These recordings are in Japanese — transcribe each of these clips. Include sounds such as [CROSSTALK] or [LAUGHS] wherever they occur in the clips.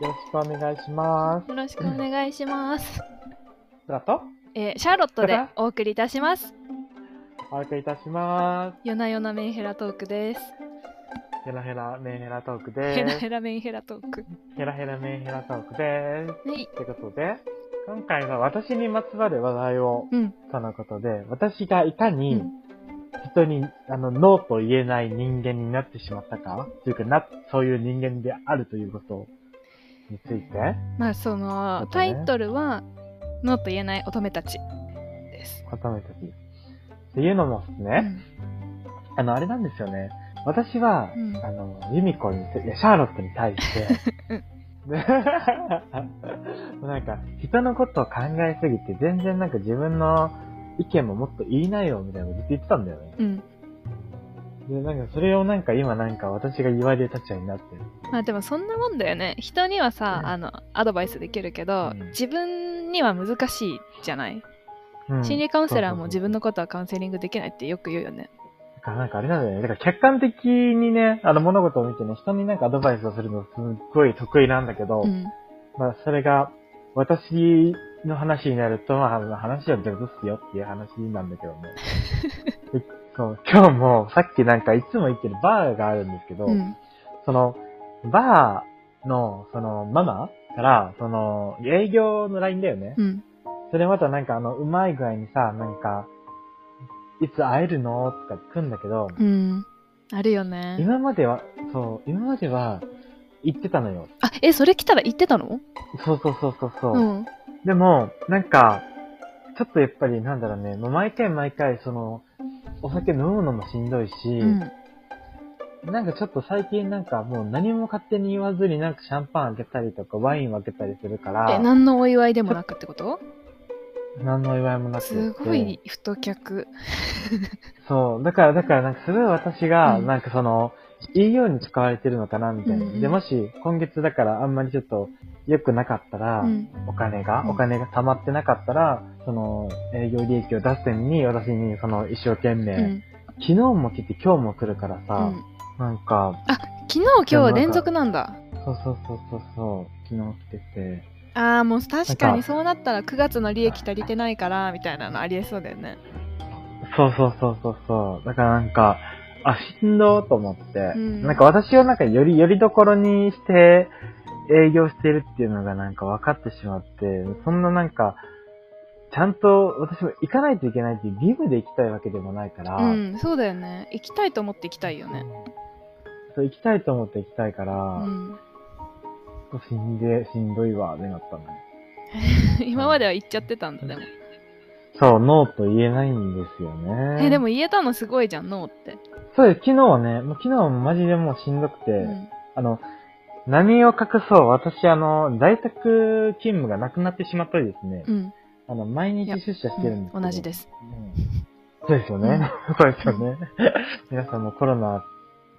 よろしくお願いします。よろしくお願いします。ありがと？う。えーシャーロットでお送りいたします。お送りいたします。夜な夜なメンヘラトークです。ヘラヘラメンヘラトークヘラです。ヘラメンヘラトーク。ヘラヘラメンヘラトークです。はい。ということで、今回は私にまつわる話題を、うん。とのことで、私がいかうにん人に、あの、ノーと言えない人間になってしまったか、というか、な、そういう人間であるということについて、まあその、タイトルは「ノーと言えない乙女たち」です。固めたき。っていうのもですね、うんあの、あれなんですよね。私は、うんあの、ユミコに、いや、シャーロットに対して、で [LAUGHS] なんか、人のことを考えすぎて、全然なんか自分の意見ももっと言いないよ、みたいなことずっと言ってたんだよね。うん。で、なんかそれをなんか今なんか私が言われる立場になってる。まあでもそんなもんだよね。人にはさ、うんあの、アドバイスできるけど、うん自分には難しいじゃない？うん心理カウンセラーも自分の。のことはカウンセリングできないってよく言うよね。だからなんかあれなんだよね。だから客観的にね、あの物事を見てね、人になんかアドバイスをするのすっごい得意なんだけど、うん。まあそれが私の話になると、まあ話は上手っすよっていう話なんだけどね。[LAUGHS] でそう今日もさっきなんかいつも行ってるバーがあるんですけど、うん。その、バーの、その、ママから、その、営業の LINE だよね。うん。それまたなんかあの、うまい具合にさ、なんか、いつ会えるのとか来るんだけど、うん。あるよね。今までは、そう、今までは、言ってたのよ。あ、え、それ来たら言ってたの？そうそうそうそうそう、うん。でも、なんか、ちょっとやっぱりなんだろうね、もう毎回毎回その、お酒飲むのもしんどいし、うん。なんかちょっと最近なんかもう何も勝手に言わずになんかシャンパンあげたりとかワインをあげたりするから、え、何のお祝いでもなくってこと？何の祝いもなくてすごい太客。[LAUGHS] そう。だから、だから、なんかすごい私が、うんなんかその、いいように使われてるのかな、みたいな。うんうんで、もし、今月だからあんまりちょっと良くなかったら、うん。お金が、うんお金が溜まってなかったら、その、営業利益を出すために、私に、その、一生懸命、うん。昨日も来て今日も来るからうさ、んなんか、昨日今日連続なんだ。そうそうそうそうそう、昨日来てて、ああ、もう確かにそうなったら9月の利益足りてないから、みたいなのありえそうだよね。そうそうそうそうそう。だからなんか、あ、しんどーと思って、うんなんか私をなんかよりよりどころにして営業してるっていうのがなんか分かってしまって、そんななんか、ちゃんと私も行かないといけないっていう義務で行きたいわけでもないから、うん、そうだよね。行きたいと思って行きたいよね。そう行きたいと思って行きたいかうら、ん。しんで、しんどいわ、ってなったの。[LAUGHS] 今までは行っちゃってたんだ、でも。そう、ノーと言えないんですよね。え、でも言えたのすごいじゃん、ノーって。そうです、昨日はね、もう昨日はマジでもうしんどくて、うん。あの、何を隠そう、私あの、在宅勤務がなくなってしまったりですね、うん。あの、毎日出社してるんですけど、同じです。うんそうですよね。そうですよね。[LAUGHS] [LAUGHS] 皆さんもコロナ、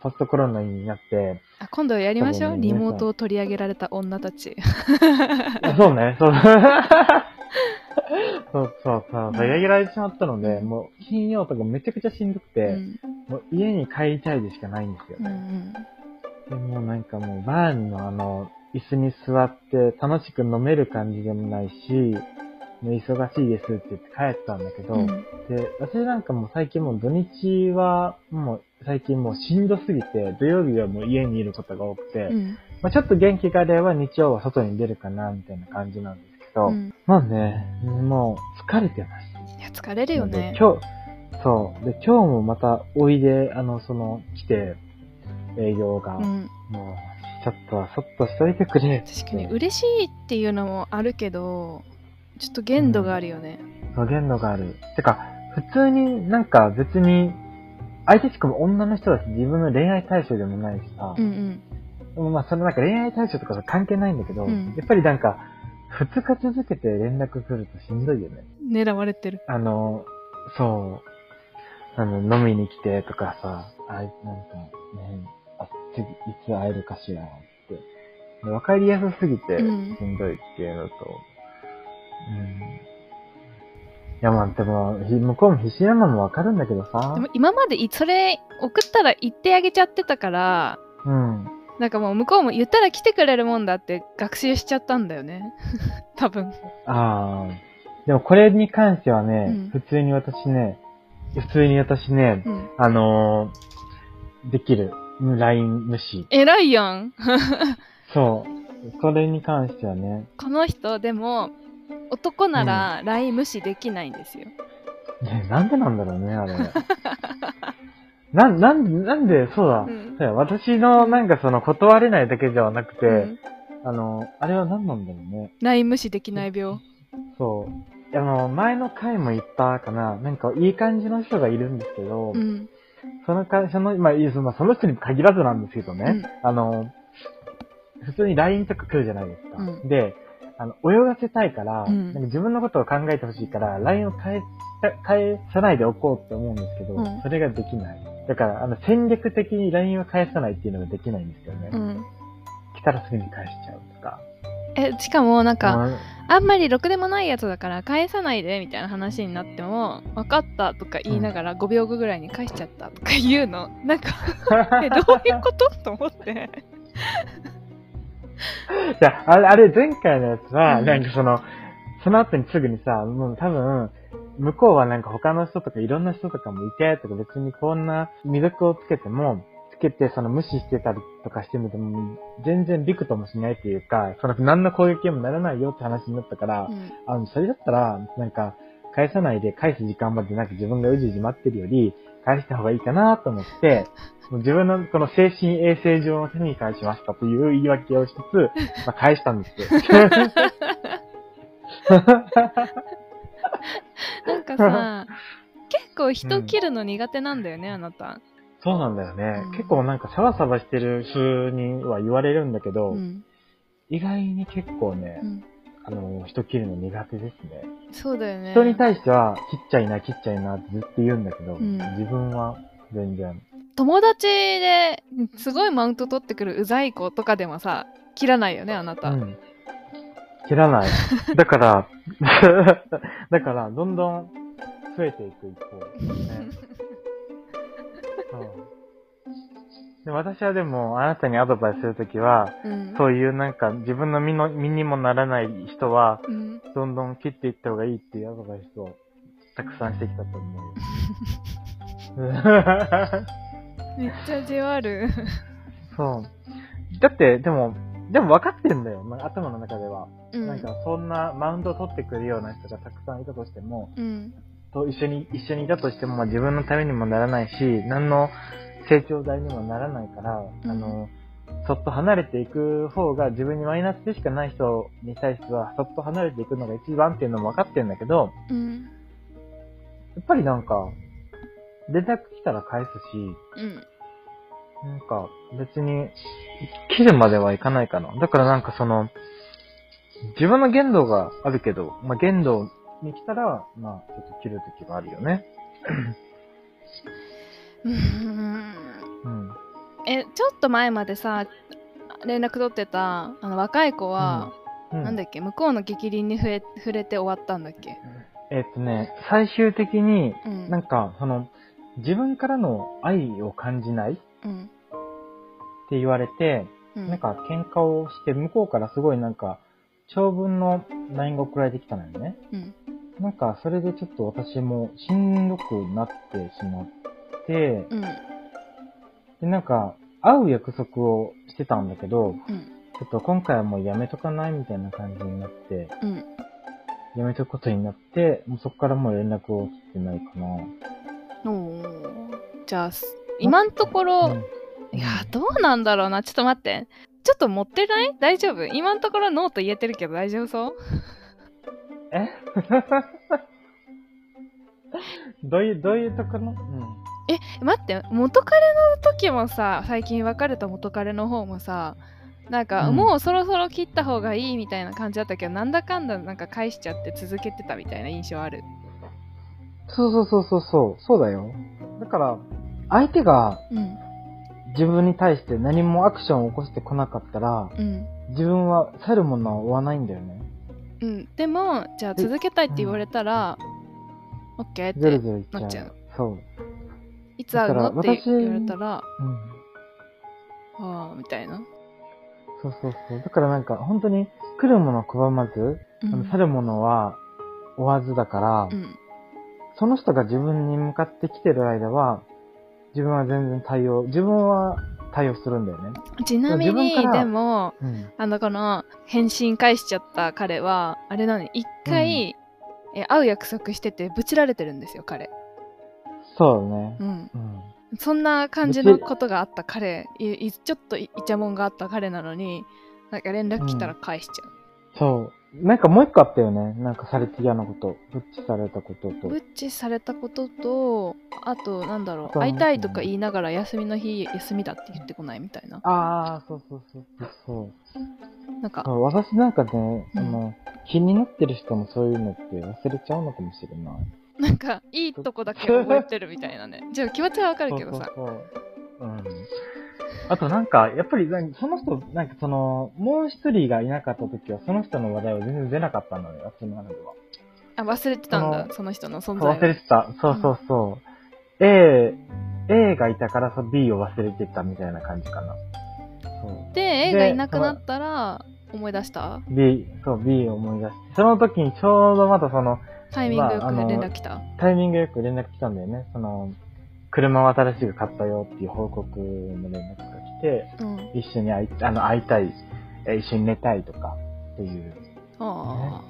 ポストコロナになって、あ今度やりましょう。リモートを取り上げられた女たち。あそうね、そう。[LAUGHS] [LAUGHS] そうそうそう、取り上げられてしまったので、うんもう金曜とかめちゃくちゃしんどくて、うん。もう家に帰りたいでしかないんですようんうね。ん。でもなんかもうバーのあの、椅子に座って楽しく飲める感じでもないし、もう忙しいですって言って帰ったんだけど、うんで、私なんかもう最近もう土日はもう最近もうしんどすぎて、土曜日はもう家にいることが多くて、うん。まあちょっと元気があれば日曜は外に出るかなみたいな感じなんでど、うん。まあね、もう疲れてます。いや、疲れるよねで。今日、そう。で、今日もまたおいで、あの、その、来て、営業が、うん。もう、ちょっとはそっとしといてくれ。確かに嬉しいっていうのもあるけど、ちょっと限度があるよね。そう、限度がある。てか、普通になんか別に、相手しかも女の人だし自分の恋愛対象でもないしさ、うんうん。でもまあそれなんか恋愛対象とかと関係ないんだけど、うんやっぱりなんか、二日続けて連絡来るとしんどいよね。狙われてる。あの、そう、あの、飲みに来てとかさ、あい、なんかね、あ、次、いつ会えるかしらって。でわかりやすすぎてうんしんどいっていうのと、うん。いやまあでも、ひ向こうも必死なのもわかるんだけどさで、も今までいそれ送ったら言ってあげちゃってたから、うん。なんかもう向こうも言ったら来てくれるもんだって学習しちゃったんだよね [LAUGHS] 多分ああ。でもこれに関してはね、うん普通に私ね、普通に私ね、うんあのーできる。LINE 無視。偉いやん [LAUGHS] そう。それに関してはね。この人でも男なら LINE 無視できないんですよ、ね、なんでなんだろうね、あれ。[LAUGHS] な、なんで、なんで、そうだ。うんそうや私のなんかその断れないだけではなくて、うんあの、あれは何なんだろうね。LINE 無視できない病そう。あの、前の回も言ったかな、なんかいい感じの人がいるんですけど、うんそのか、その、まあ、いやそのその人に限らずなんですけどね、うんあの、普通に LINE とか来るじゃないですか。うんで、あの、泳がせたいから、うんなんか自分のことを考えてほしいから、LINE を返さ返さないでおこうって思うんですけど、うんそれができない。だから、あの、戦略的に LINE を返さないっていうのができないんですよね。うん。来たらすぐに返しちゃうとか。えしかもなんか、うん。あんまりろくでもないやつだから返さないでみたいな話になっても分かったとか言いながら5秒後ぐらいに返しちゃったとか言うの。[LAUGHS] なんかえどういうこと？と思って。[LAUGHS] いや、あれ、あれ前回のやつは、うん。なんかその、その後にすぐにさ、もう多分、向こうはなんか他の人とかいろんな人とかもいて、とか別にこんな未読をつけても、つけてその無視してたりとかしてみても、全然びくともしないっていうか、その何の攻撃にもならないよって話になったから、うんあの、それだったら、なんか、返さないで返す時間までなんか自分がうじうじ待ってるより、返した方がいいかなと思って、も [LAUGHS] う自分のこの精神衛生上の手に返しましたという言い訳をしつつ、[LAUGHS] まあ、返したんですよ。なんかさ [LAUGHS] 結構人切るの苦手なんだよね、あなた、そうなんだよね。うん結構なんかサバサバしてる風には言われるんだけど、うん意外に結構ねう、ん、あの、人切るの苦手ですね。そうだよね人に対しては、切っちゃいな、切っちゃいなってずっと言うんだけど、うん自分は全然。友達ですごいマウント取ってくるうざい子とかでもさ切らないよねあなた、うん。切らない。だから、[LAUGHS] だから、どんどん増えていく一方ですね。そうで私はでも、あなたにアドバイスするときは、うんそういうなんか自分の身の身にもならない人は、うんどんどん切っていった方がいいっていうアドバイスをたくさんしてきたと思うよ。[LAUGHS] めっちゃじわるそう。だって、でも、でも分かってんだよ。まあ頭の中では。うん。なんか、そんなマウントを取ってくるような人がたくさんいたとしても、うん。と一緒に、一緒にいたとしても、まあ自分のためにもならないし、何の成長台にもならないから、うん。あの、そっと離れていく方が自分にマイナスでしかない人に対しては、そっと離れていくのが一番っていうのも分かってんだけど、うん。やっぱりなんか、連絡来たら返すし、うんなんか、別に、切るまではいかないかな。だからなんかその、自分の限度があるけど、まあ、限度に来たら、まあ、ちょっと切る時があるよね。うんうん。えちょっと前までさ連絡取ってたあの若い子は、うん、なんだっけ向こうの激鱗に触れ触れて終わったんだっけ？えっとね、最終的に、うんなんか、その、自分からの愛を感じないっうん。て言われて、うん。なんか喧嘩をして、向こうからすごいなんか、長文の LINE が送られてきたのよね。うん。なんか、それでちょっと私もしんどくなってしまって、うん。で、なんか、会う約束をしてたんだけど、うん。ちょっと今回はもうやめとかないみたいな感じになって、うん。やめとくことになって、もうそこからもう連絡を取ってないかな。おー。じゃあす今んところ、うん。いやどうなんだろうな。ちょっと待って。ちょっと持ってない？大丈夫？今んところノーと言えてるけど大丈夫そう？え？[LAUGHS] どういう、どういうところ？うん。え待って。元彼の時もさ最近別れた元彼の方もさなんか、うん。もうそろそろ切った方がいいみたいな感じだったけどなんだかんだなんか返しちゃって続けてたみたいな印象ある。そうそうそうそうそう、そうだよ。だから、相手がうん自分に対して何もアクションを起こしてこなかったら、うん自分は去るものは追わないんだよね。うんでもじゃあ続けたいって言われたら、オッケーってずるずるいっちゃう。なっちゃうそう。いつ会うの？だからって言われたらうん。ああ、みたいな。そうそうそう。だからなんか、本当に来るもの拒まず、うんあの去るものは追わずだから、うん。その人が自分に向かってきてる間は、自分は全然対応、自分は対応するんだよね。ちなみにでも、うん。あの、この、返信返しちゃった彼は、あれなのに、一回、え会う約束してて、ブチられてるんですよ、彼。そうだね。うん。うん。そんな感じのことがあった彼、いいちょっといイチャモンがあった彼なのに、なんか連絡来たら返しちゃう。そう。なんかもう一個あったよね。なんかされて嫌なこと。ブッチされたこととブ。ッチされたことと、あと、なんだろう、会いたいとか言いながら休みの日、休みだって言ってこないみたいな。ああ、そうそうそうそう。なんか私なんかね、うんあの、気になってる人もそういうのって忘れちゃうのかもしれない。なんか、いいとこだけ覚えてるみたいなね。じゃあ気持ちはわかるけどさ。そうそうそううん。あとなんか、やっぱりその人、なんかその、もう一人がいなかった時は、その人の話題は全然出なかったのよ、私の中では。あ、忘れてたんだ、その人の存そう在忘れてた。そうそうそう。A、A がいたから B を忘れてたみたいな感じかな。で、A がいなくなったら、思い出した？B、そう、B を思い出して。その時にちょうどまだその、タイミングよくまああの連絡来た？タイミングよく連絡来たんだよね。その、車を新しく買ったよっていう報告の連絡が来て、うん。一緒に会い、あの、会いたい、え一緒に寝たいとかっていうあ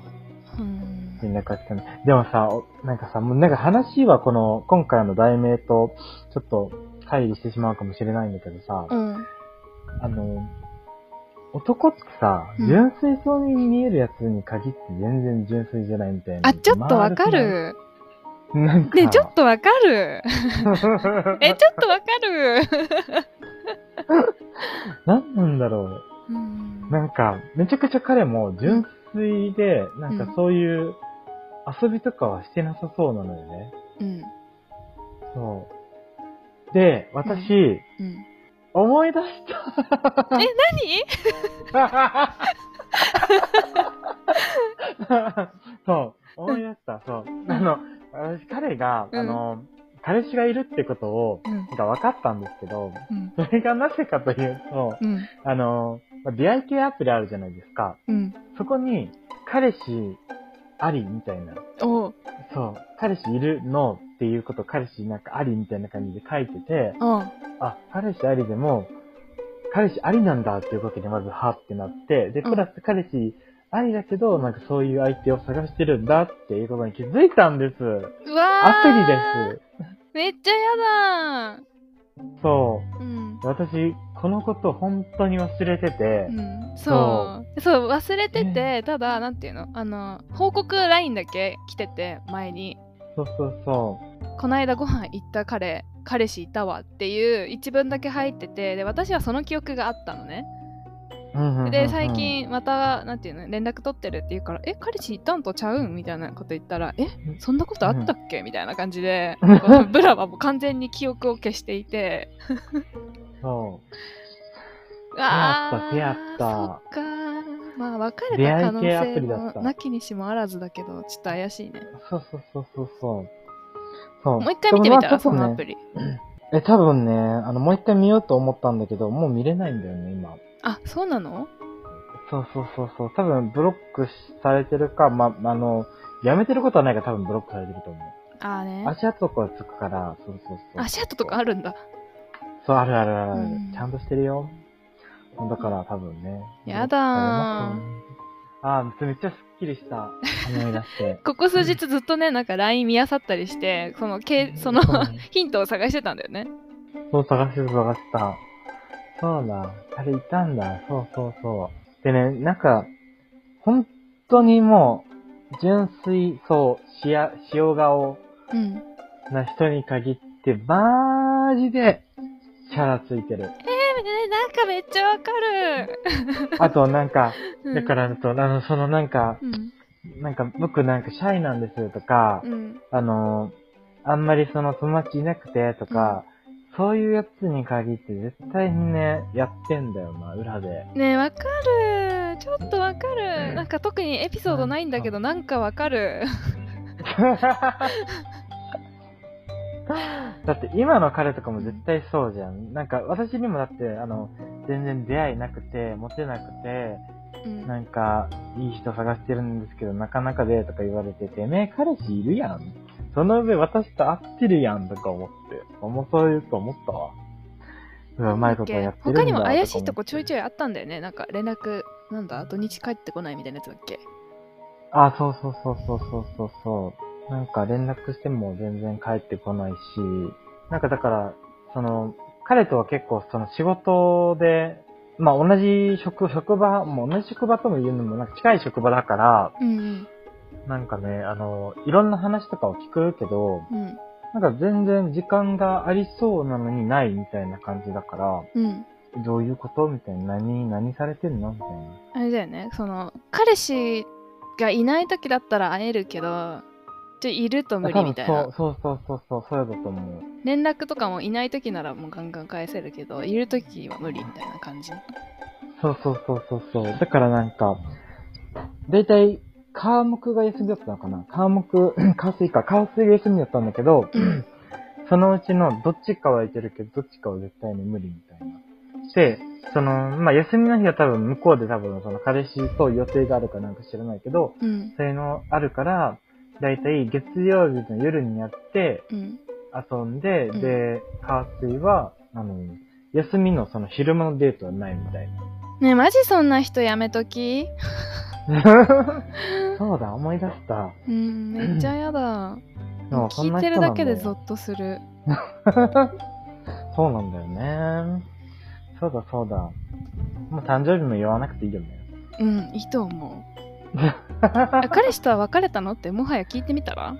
あ。うん。連絡が来たね。でもさ、おなんかさ、もうなんか話はこの、今回の題名と、ちょっと、乖離してしまうかもしれないんだけどさ、うん。あの、男ってさ、うん純粋そうに見えるやつに限って全然純粋じゃないみたいな。あ、ちょっとわかる。なんか。ねちょっとわかる。え、ちょっとわかる。[LAUGHS] 何なんだろうんう。なんか、めちゃくちゃ彼も純粋で、なんかそういう遊びとかはしてなさそうなのよね。うん。そう。で、私、うん。思い出した。え、何？[LAUGHS] そう、思い出した、そう。あの、私、彼が、うんあの、彼氏がいるってことを、うん。なんか分かったんですけど、うん。それがなぜかというと、うん。あの、まあ出会い系アプリあるじゃないですか。うん。そこに、彼氏ありみたいな。そう、彼氏いるのっていうこと、彼氏なんかありみたいな感じで書いてて、うん。あ、彼氏ありでも、彼氏ありなんだっていうことでまずはってなって、で、うんプラス彼氏ありだけど、なんかそういう相手を探してるんだっていうことに気づいたんです。うわー。アプリです。めっちゃやだそう。うん。私、このこと本当に忘れてて。う、ん、そう。そう。忘れてて、ただなんていうの？あの報告 LINE だけ来てて前に。そうそうそこの間ご飯行った彼彼氏いたわっていう一文だけ入っててで私はその記憶があったのねで最、近またなんていうの連絡取ってるって言うから「え彼氏いたんとちゃうん?」みたいなこと言ったら「えそんなことあったっけ?」みたいな感じで [LAUGHS] ブラはもう完全に記憶を消していて [LAUGHS] そう。あ出会ったそっかまあ別れた可能性もなきにしもあらずだけどちょっと怪しいねそうそうそうそうそう。そう。もう一回見てみたら、そのアプリえ、多分ね、あの、もう一回見ようと思ったんだけど、もう見れないんだよね、今。あそうなの？そうそうそうそう。多分ブロックされてるか、ま、あの、やめてることはないから多分ブロックされてると思う。あーね足跡とかつくから、そうそうそう。足跡とかあるんだそう、あるあるあるある、うんちゃんとしてるよ。だから多分ね。やだーああー、めっちゃスッキリした。思い出して。[LAUGHS] ここ数日ずっとねなんか LINE 見漁ったりしてそのけその [LAUGHS] ヒントを探してたんだよねそう、探してた、探してた。そうだ、あれいたんだ。そうそうそう。でね、なんか、本当にもう、純粋そう、しや、塩顔うん。な人に限って、マジで、キャラついてる。えー、なんかめっちゃわかる、[LAUGHS] あと、なんか、うん、だから、あの、そのなんか、うん。なんか、僕なんかシャイなんですとか、うん。あの、あんまりその友達いなくてとか、そういうやつに限って絶対にね、やってんだよな、裏で。ねえわかるちょっとわかるうんなんか特にエピソードないんだけどなんかわかる [LAUGHS] だって今の彼とかも絶対そうじゃん。なんか私にもだって、あの、全然出会いなくて、モテなくて、うんなんか、いい人探してるんですけど、なかなかでとか言われて、てめえ彼氏いるやん。その上私と会ってるやんとか思って、思そういうと思ったわ。うまいことやってるんだ他にも怪しいとこちょいちょい。いあったんだよね。なんか連絡、なんだ、土日帰ってこないみたいなやつだっけ？あ、そうそうそうそうそうそうそう。なんか連絡しても全然帰ってこないし、なんかだから、その、彼とは結構その仕事で、まあ同じ職、職場、もう同じ職場とも言うのもなんか近い職場だから、うんなんかね、あの、いろんな話とかを聞くけど、うん。うん。なんか全然時間がありそうなのにないみたいな感じだから、うん。どういうことみたいな。何、何されてんのみたいな。あれだよね。その、彼氏がいない時だったら会えるけど、ちょいると無理みたいな。そうそうそうそう、そうだと思う。連絡とかもいない時ならもうガンガン返せるけど、いる時は無理みたいな感じ。そうそうそうそうそう。だからなんか、だいたい、科目が休みだったのかな？科目、火水か、火水が休みだったんだけど、うんそのうちのどっちかはいけるけど、どっちかは絶対に無理みたいな。で、その、まあ、休みの日は多分向こうで多分その彼氏と予定があるかなんか知らないけど、うん。そういうのあるから、だいたい月曜日の夜にやって、うん。遊んで、うんで、火水は、あの、休みのその昼間のデートはないみたいな。ねえ、マジそんな人やめとき [LAUGHS] そうだ、思い出した。うん、めっちゃやだ。聞ないてるだけでゾッとする。そうなんだよね。そうだ、そうだ。もう誕生日も言わなくていいよね。うん、いいと思う。[LAUGHS] あ彼氏とは別れたのってもはや聞いてみたら？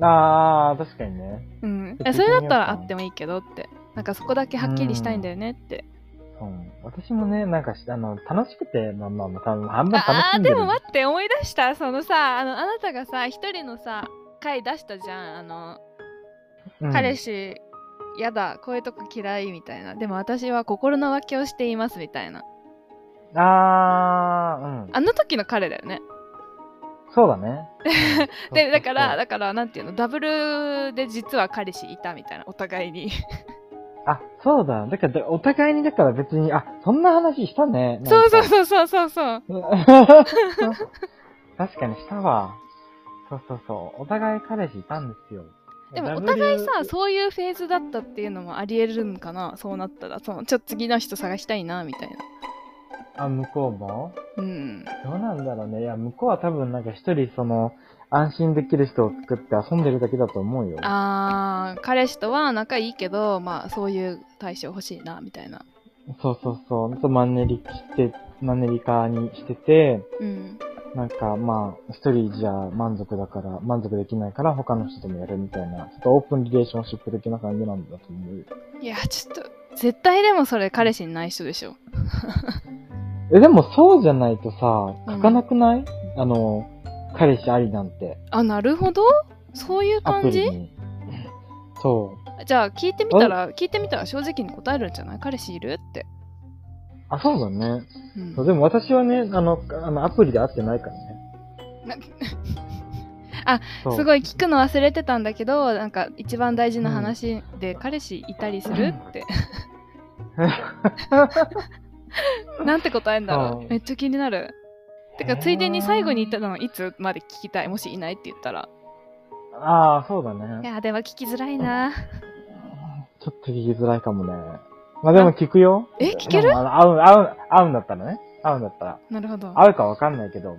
あー、確かにね。うん。それだったら会ってもいいけどって。なんかそこだけはっきりしたいんだよねって。そう。私もね、なんかし、あの、楽しくて、まあまあまあ、多分半分楽しんでる。でも待って、思い出した。そのさ、あの、あなたがさ、一人のさ、回出したじゃん。あの、うん彼氏、やだ、こういうとこ嫌いみたいな。でも私は心の浮気をしていますみたいな。あー、うん。あの時の彼だよね。そうだね。[LAUGHS] で、だから、だから、なんていうの、ダブルで実は彼氏いたみたいな、お互いに。あ、そうだ。だから、お互いに、だから別に、あ、そんな話したね。そうそうう。そうそうそうそう。確かにしたわ。そうそうそう。お互い彼氏いたんですよ。でもお互いさ、そういうフェーズだったっていうのもあり得るんかなそうなったら。そのちょっと次の人探したいな、みたいな。あ、向こうも？うん。どうなんだろうね。いや、向こうは多分なんか一人その、安心できる人を作って遊んでるだけだと思うよ。あー、彼氏とは仲いいけど、まあそういう対象欲しいな、みたいな。そうそうそう。とマンネリして、マンネリ化にしてて、うん。なんかまあ、一人じゃ満足だから、満足できないから他の人ともやるみたいな、ちょっとオープンリレーションシップ的な感じなんだと思うよ。いや、ちょっと、絶対でもそれ彼氏にない人でしょ。[LAUGHS] え、でもそうじゃないとさ、うん書かなくない、あの、彼氏ありなんて。あ、なるほどそういう感じ？そう。じゃあ聞いてみたら、聞いてみたら正直に答えるんじゃない？彼氏いるって。あ、そうだね。うんでも私はね、あの、あのアプリで会ってないからね。なそうすごい聞くの忘れてたんだけどなんか一番大事な話で、彼氏いたりするって [LAUGHS] なんて答えんだろう？うんめっちゃ気になるてかついでに最後に言ったのはいつまで聞きたいもしいないって言ったらああ、そうだいね。やでも聞きづらいな [LAUGHS] ちょっと聞きづらいかもね。まあでも聞くよ。え聞ける？まああの会う、会う、会うんだったらね。会うんだったら。なるほどあ会うかわかんないけど。ー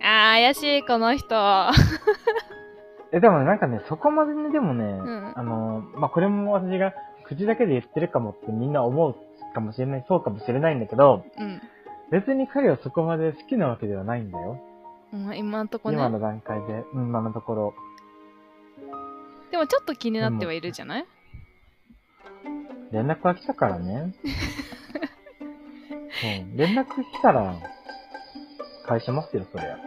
怪しいこの人 [LAUGHS] え、でもなんかね、そこまでね、でもね、んあの、まあ、これも私が口だけで言ってるかもってみんな思うかもしれない、そうかもしれないんだけど、うん、別に彼はそこまで好きなわけではないんだよ。うん、今んとこね今の段階で、うん今のところ。でもちょっと気になってはいるじゃない？連絡が来たからね。うん、連絡来たら、返しますよ、そりゃ。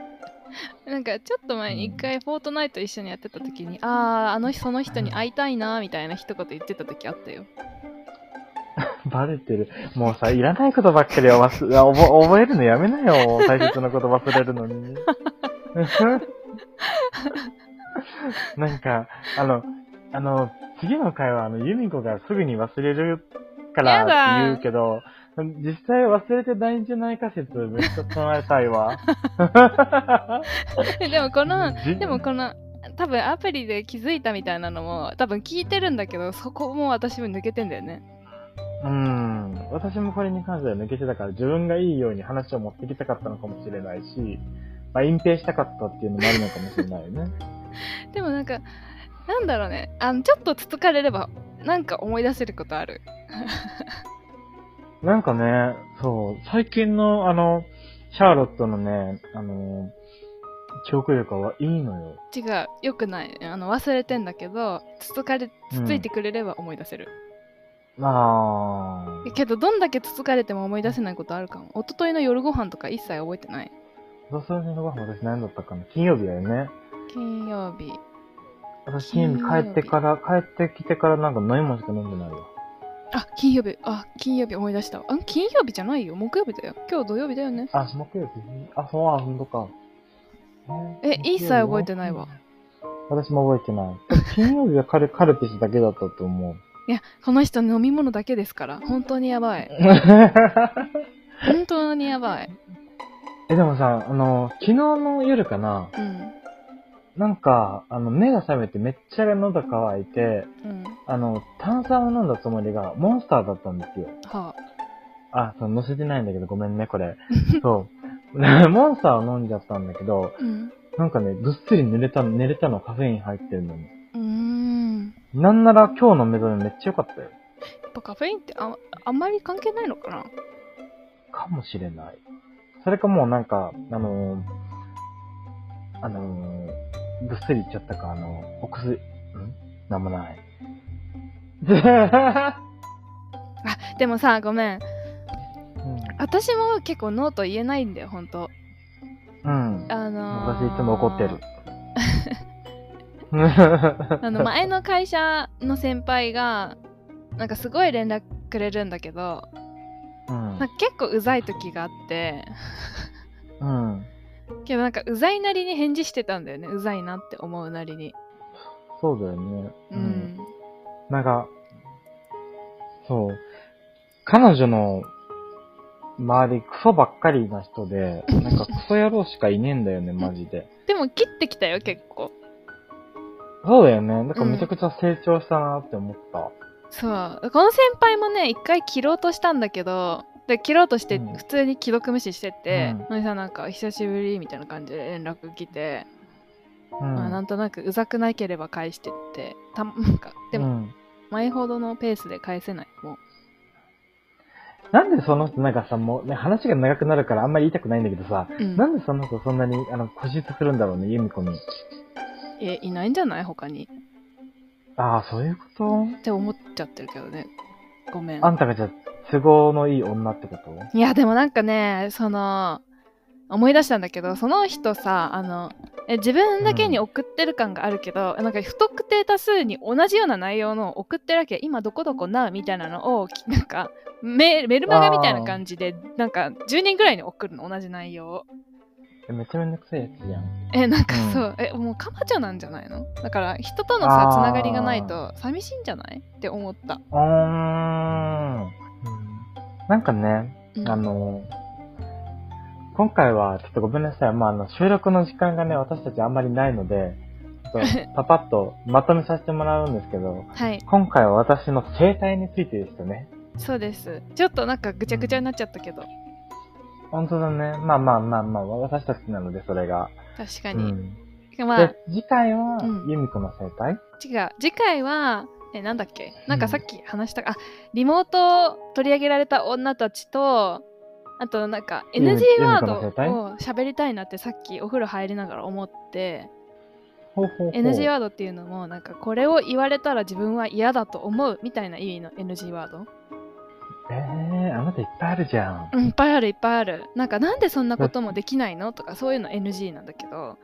なんかちょっと前に一回フォートナイト一緒にやってた時に、あああの人その人に会いたいなみたいな一言言ってた時あったよバレてる。もうさ、いらないことばっかりは忘れ覚覚えるのやめなよ。大切なこと忘れるのに。[LAUGHS] なんか、あの、あの、次の回は、あの、ユミコがすぐに忘れるからって言うけど、実際忘れてないんじゃないか説めっちゃ唱えたいわ。[LAUGHS] でもこの、じでもこの、多分アプリで気づいたみたいなのも多分聞いてるんだけどそこも私も抜けてんだよねうん。私もこれに関しては抜けてたから自分がいいように話を持ってきたかったのかもしれないし、まあ隠蔽したかったっていうのもあるのかもしれないよね。[LAUGHS] でもなんかなんだろうねあのちょっとつつかれればなんか思い出せることある [LAUGHS] なんかね、そう、最近のあの、シャーロットのね、あの、記憶力はいいのよ。違うよくないあの忘れてんだけどつつかれつついてくれれば思い出せる、ああ。けどどんだけつつかれても思い出せないことあるかも一昨日の夜ご飯とか一切覚えてないそうそれのご飯私何だったかな？金曜日だよね。金曜日私金曜日帰ってから、帰ってきてからなんか飲み物しか飲んでないわ。あ金曜日あ金曜日思い出したあ金曜日じゃないよ木曜日だよ今日土曜日だよねあ、木曜日？あ、そう、あ、ほんとか。え一切覚えてないわ。私も覚えてない。[LAUGHS] 金曜日はカルカルピスだけだったと思う。いやこの人飲み物だけですから本当にやばい本当にやばい [LAUGHS] え、でもさ、あの、昨日の夜かな、うんなんか、あの、目が覚めてめっちゃ喉乾いて、うんあの、炭酸を飲んだつもりがモンスターだったんですよ。はあ、そう、乗せてないんだけどごめんね、これ。[LAUGHS] そう。[LAUGHS] モンスターを飲んじゃったんだけど、あうんなんかね、ぐっすり寝れたの、寝れたのカフェイン入ってるのに。なんなら今日の目覚めめっちゃ良かったよ。やっぱカフェインってああんまり関係ないのかな？かもしれない。それかもうなんか、あのー、あのー、ぐっすりいっちゃったか、あの、お薬、ん？なんもない。[LAUGHS] あでもさごめんうん私も結構ノーと言えないんだよ本当うん。あのー、私いつも怒ってる。あの前の会社の先輩がなんかすごい連絡くれるんだけどうん結構うざい時があってうん。けどなんかうざいなりに返事してたんだよねうざいなって思うなりにそうだよね。うん、なんか、そう。彼女の周りクソばっかりな人で、なんかクソ野郎しかいねえんだよね、マジで。でも切ってきたよ結構そうだよね。なんかめちゃくちゃ成長したなって思った。そうこの先輩もね一回切ろうとしたんだけどで切ろうとしてうん普通に既読無視しててうん「のりさんなんか久しぶり」みたいな感じで連絡来て、うん。まあ、なんとなくうざくなければ返してってたなんかでもうん前ほどのペースで返せないもうなんでその人なんかさ、もうね、話が長くなるからあんまり言いたくないんだけどさ、うんなんでその人そんなに、あの、固執するんだろうね、ユミコに。えいないんじゃない？他に。ああ、そういうこって思っちゃってるけどね。ごめん。とあんたがじゃあ、都合のいい女ってこと？いやでもなんかねその思い出したんだけどその人さあのえ自分だけに送ってる感があるけど、なんか不特定多数に同じような内容の送ってるわけ。今どこどこなみたいなのをき [LAUGHS] なんかメメルマガみたいな感じでなんか10人ぐらいに送るの同じ内容をえめっちゃめんどくさいやつじゃん。えなんかうん。そう、えもうカマチョなんじゃないの？だから人とのさつながりがないと寂しいんじゃない？って思った、うーん。うん。なんかね、うん。あの、今回はちょっとごめんなさい。まあ、あの、収録の時間がね、私たちあんまりないので、[LAUGHS] パパッとまとめさせてもらうんですけど、はい。今回は私の生態についてでしたね。そうです。ちょっとなんかぐちゃぐちゃになっちゃったけど本当だね。まあまあまあまあ、私たちなので、それが。確かに、うん。まあで、次回はう、ん。ユミコの生態？違う。次回はえなんだっけ？なんかさっき話した、あリモート取り上げられた女たちとあとなんか NG ワードを喋りたいなってさっきお風呂入りながら思って。ほうほうほう。NG ワードっていうのもなんかこれを言われたら自分は嫌だと思うみたいな意味の NG ワード。えー、あなたいっぱいあるじゃん。うんいっぱいあるいっぱいある。なんかなんでそんなこともできないの？とかそういうの NG なんだけど。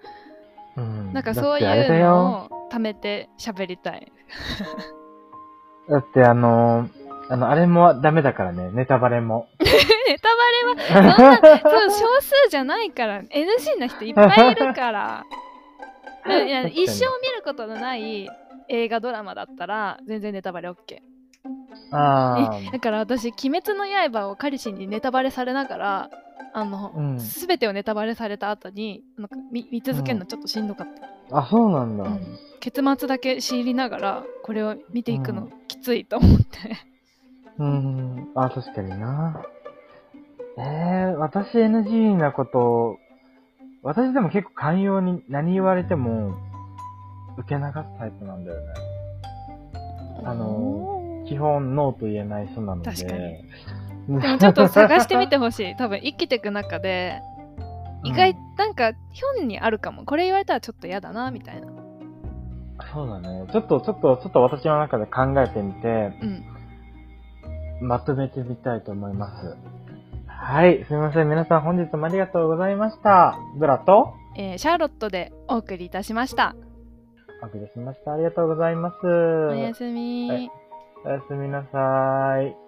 うん。なんかそういうよのを貯めて喋りたい。[LAUGHS] だってあのー、あの、あれもダメだからね、ネタバレも。[LAUGHS] ネタバレは？[LAUGHS] そんなそう少数じゃないから。NG な人いっぱいいるから。いや一生見ることのない映画ドラマだったら全然ネタバレ OK あだから私「鬼滅の刃」を彼氏にネタバレされながらあの、うん全てをネタバレされた後になんか見見続けるのちょっとしんどかった、あ。あ、そうなんだ。うん結末だけ知りながらこれを見ていくのきついと思って、うん。あ、確かにな。えー、私 NG なこと、私でも結構寛容に何言われても受け流すタイプなんだよね。あの基本ノーと言えない人なので。確かにで [LAUGHS] でもちょっと探してみてほしい多分生きていく中で意外、うんなんかひょんにあるかもこれ言われたらちょっと嫌だなみたいなそうだね。ちょっと、ちょっと、ちょっと私の中で考えてみて、うんまとめてみたいと思います。はい。すみません。皆さん本日もありがとうございました。ブラと、えーシャーロットでお送りいたしましたお送りしました。ありがとうございます。おやすみ、はいおやすみなさーい。